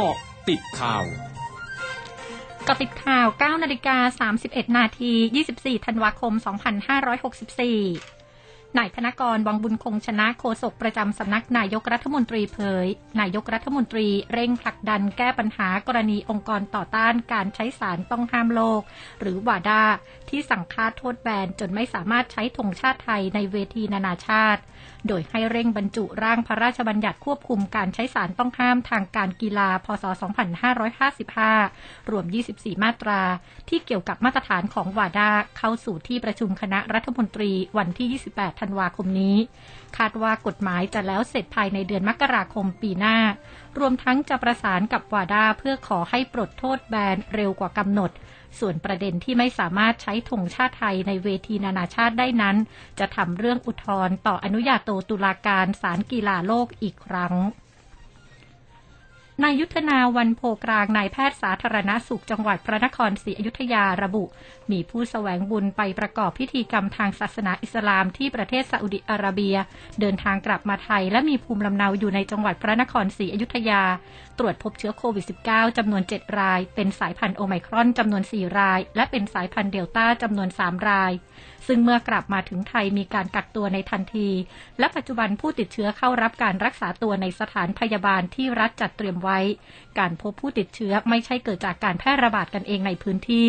เกาะติดข่าวกาะติดข่าว 9 นาฬิกา 31 นาที 24 ธันวาคม 2564 นายธนกรวังบุญคงชนะโฆษกประจำสำนักนายกรัฐมนตรีเผย นายกรัฐมนตรีเร่งผลักดันแก้ปัญหากรณีองค์กรต่อต้านการใช้สารต้องห้ามโลก หรือวาดาที่สั่งคาดโทษแบนจนไม่สามารถใช้ธงชาติไทยในเวทีนานาชาติ โดยให้เร่งบรรจุร่างพระราชบัญญัติควบคุมการใช้สารต้องห้ามทางการกีฬา พศ 2555 รวม 24 มาตรา ที่เกี่ยวกับมาตรฐานของวาดาเข้าสู่ที่ประชุมคณะรัฐมนตรีวันที่ 28ธันวาคมนี้ คาดว่ากฎหมายจะแล้วเสร็จภายในเดือนมกราคมปีหน้า รวมทั้งจะประสานกับวาดาเพื่อขอให้ปลดโทษแบนเร็วกว่ากำหนด ส่วนประเด็นที่ไม่สามารถใช้ธงชาติไทยในเวทีนานาชาติได้นั้น จะทำเรื่องอุทธรณ์ต่ออนุญาโตตุลาการศาลกีฬาโลกอีกครั้ง นายยุทธนาวันโพกลางนายแพทย์สาธารณาสุขจังหวัดพระนครศรีอยุธยาระบุ มีผู้สแสวงบุญไปประกอบพิธีกรรมทางศาสนาอิสลามที่ประเทศซาอุดิอาระเบีย เดินทางกลับมาไทย และมีภูมิลำเนาอยู่ในจังหวัดพระนครศรีอยุธยา ตรวจพบเชื้อโควิด -19 จำนวน 7 ราย เป็นสายพันธุ์โอไมครอนจำนวน 4 ราย และเป็นสายพันธุ์เดลต้าจำนวน 3 ราย ซึ่งเมื่อกลับมาถึงไทยมีการกักตัวในทันที และปัจจุบันผู้ติดเชื้อเข้ารับการรักษาตัวในสถานพยาบาลที่รัฐจัดเตรียมไว้การพบผู้ติดเชื้อไม่ใช่เกิดจากการแพร่ระบาดกันเองในพื้นที่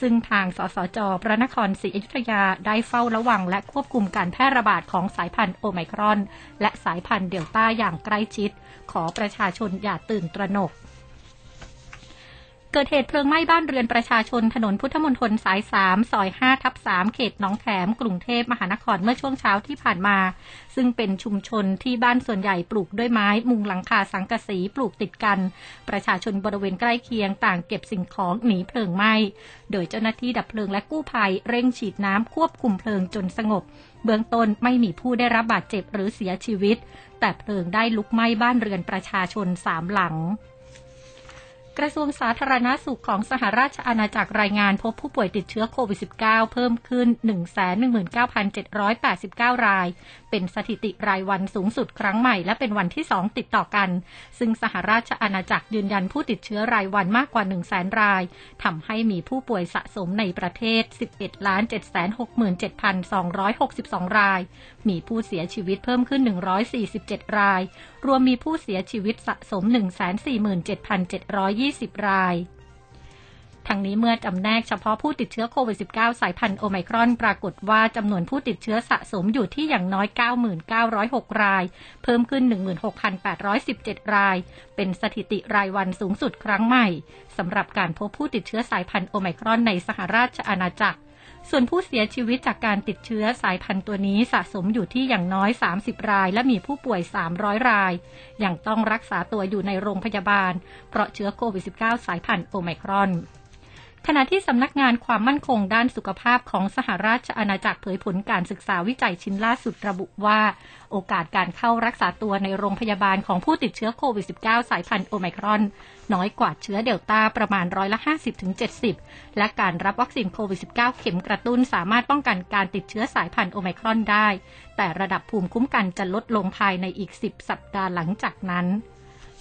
ซึ่งทางสสจ พระนครศรีอยุธยาได้เฝ้าระวังและควบคุมการแพร่ระบาดของสายพันธุ์โอไมครอน และสายพันธุ์เดลต้าอย่างใกล้ชิด ขอประชาชนอย่าตื่นตระหนก เกิดเหตุเพลิงไหม้บ้านเรือนประชาชนถนนพุทธมณฑลสาย3ซอย5ทับ3เขตหนองแขมกรุงเทพมหานครเมื่อช่วงเช้าที่ผ่านมา ซึ่งเป็นชุมชนที่บ้านส่วนใหญ่ปลูกด้วยไม้ มุงหลังคาสังกะสีปลูกติดกัน ประชาชนบริเวณใกล้เคียงต่างเก็บสิ่งของหนีเพลิงไหม้ โดยเจ้าหน้าที่ดับเพลิงและกู้ภัยเร่งฉีดน้ำควบคุมเพลิงจนสงบ เบื้องต้นไม่มีผู้ได้รับบาดเจ็บหรือเสียชีวิต แต่เพลิงได้ลุกไหม้บ้านเรือนประชาชนสามหลัง กระทรวงสาธารณาสุขของสหราชอาณาจักรรายงานพบผู้ป่วยติดเชื้อโควิด -19 เพิ่มขึ้น 119,789 ราย เป็นสถิติรายวันสูงสุดครั้งใหม่และเป็นวันที่ 2 ติดต่อกัน ซึ่งสหราชอาณาจักรยืนยันผู้ติดเชื้อรายวันมากกว่า 1 0 0 0 0 0 ราย ทำให้มีผู้ป่วยสะสมในประเทศ 11 767,262 ราย มีผู้เสียชีวิตเพิ่มขึ้น 147 ราย รวมมีผู้เสียชีวิตสะสม 147,720 20 ราย ทั้งนี้เมื่อจำแนกเฉพาะผู้ติดเชื้อโควิด -19 สายพันธุ์โอไมครอนปรากฏว่าจำนวนผู้ติดเชื้อสะสมอยู่ที่อย่างน้อย 99,006 ราย เพิ่มขึ้น 16,817 ราย เป็นสถิติรายวันสูงสุดครั้งใหม่สำหรับการพบผู้ติดเชื้อสายพันธุ์โอไมครอนในสหราชอาณาจักร ส่วนผู้เสียชีวิตจากการติดเชื้อสายพันธุ์ตัวนี้สะสมอยู่ที่อย่างน้อย 30 ราย และมีผู้ป่วย 300 ราย ยังต้องรักษาตัวอยู่ในโรงพยาบาล เพราะเชื้อโควิด -19 สายพันธุ์โอไมครอน ขณะที่สำนักงานความมั่นคงด้านสุขภาพของสหราชอาณาจักรเผยผลการศึกษาวิจัยชิ้นล่าสุดระบุว่า โอกาสการเข้ารักษาตัวในโรงพยาบาลของผู้ติดเชื้อโควิด -19 สายพันธุ์โอไมครอน น้อยกว่าเชื้อเดลต้าประมาณร้อยละ 50-70 และการรับวัคซีนโควิด -19 เข็มกระตุ้นสามารถป้องกันการติดเชื้อสายพันธุ์โอไมครอนได้ แต่ระดับภูมิคุ้มกันจะลดลงภายในอีก 10 สัปดาห์หลังจากนั้น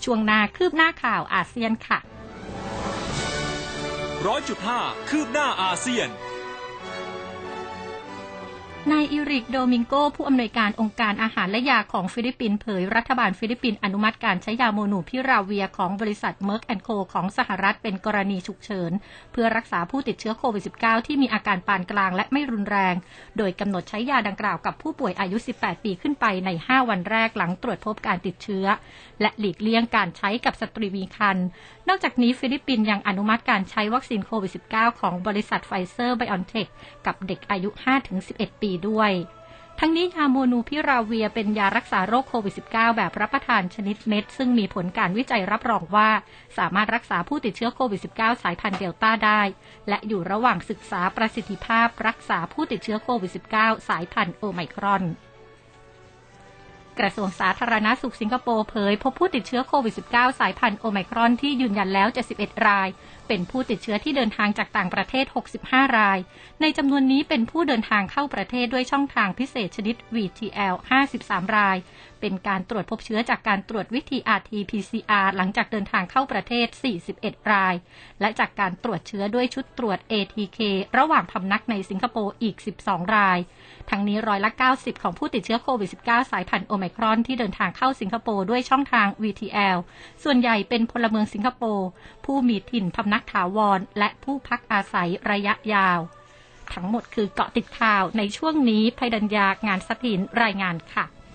ช่วงนาคืบหน้าข่าวอาเซียนค่ะ ร้อยจุดห้าคืบหน้าอาเซียน นายเอริกโดมิงโก ผู้อำนวยการองค์การอาหารและยาของฟิลิปปินส์เผยรัฐบาลฟิลิปปินส์อนุมัติการใช้ยาโมลนูพิราเวียร์ของบริษัท Merck and Co ของสหรัฐเป็นกรณีฉุกเฉิน เพื่อรักษาผู้ติดเชื้อโควิด -19 ที่มีอาการปานกลางและไม่รุนแรง โดยกำหนดใช้ยาดังกล่าวกับผู้ป่วยอายุ 18 ปีขึ้นไปใน 5 วันแรกหลังตรวจพบการติดเชื้อ และหลีกเลี่ยงการใช้กับสตรีมีครรภ์นอกจากนี้ฟิลิปปินส์ยังอนุมัติการใช้วัคซีนโควิด -19 ของบริษัทไฟเซอร์ไบออนเทคกับเด็กอายุ 5-11 ปีด้วย ทั้งนี้ยาโมลนูพิราเวียร์เป็นยารักษาโรคโควิด -19 แบบรับประทานชนิดเม็ด ซึ่งมีผลการวิจัยรับรองว่า สามารถรักษาผู้ติดเชื้อโควิด -19 สายพันธุ์เดลต้าได้ และอยู่ระหว่างศึกษาประสิทธิภาพรักษาผู้ติดเชื้อโควิด -19 สายพันธุ์โอไมครอนกระทรวงสาธารณาสุขสิงคโปร์เผย พบผู้ติดเชื้อโควิด -19 สายพันธุ์โอไมครอนที่ยืนยันแล้ว 71 ราย เป็นผู้ติดเชื้อที่เดินทางจากต่างประเทศ 65 ราย ในจำนวนนี้เป็นผู้เดินทางเข้าประเทศด้วยช่องทางพิเศษชนิด VTL 53 ราย เป็นการตรวจพบเชื้อจากการตรวจวิธี RT-PCR หลังจากเดินทางเข้าประเทศ 41 ราย และจากการตรวจเชื้อด้วยชุดตรวจ ATK ระหว่างพำนักในสิงคโปร์อีก 12 ราย ทั้งนี้ร้อยละ 90 ของผู้ติดเชื้อโควิด -19 สายพันธุ์โอไมครอนที่เดินทางเข้าสิงคโปร์ด้วยช่องทาง VTL ส่วนใหญ่เป็นพลเมืองสิงคโปร์ผู้มีถิ่นพำนักนักถาวร และผู้พักอาศัยระยะยาว ทั้งหมดคือเกาะติดข่าวในช่วงนี้ภัยดัญญางานสถินรายงานค่ะ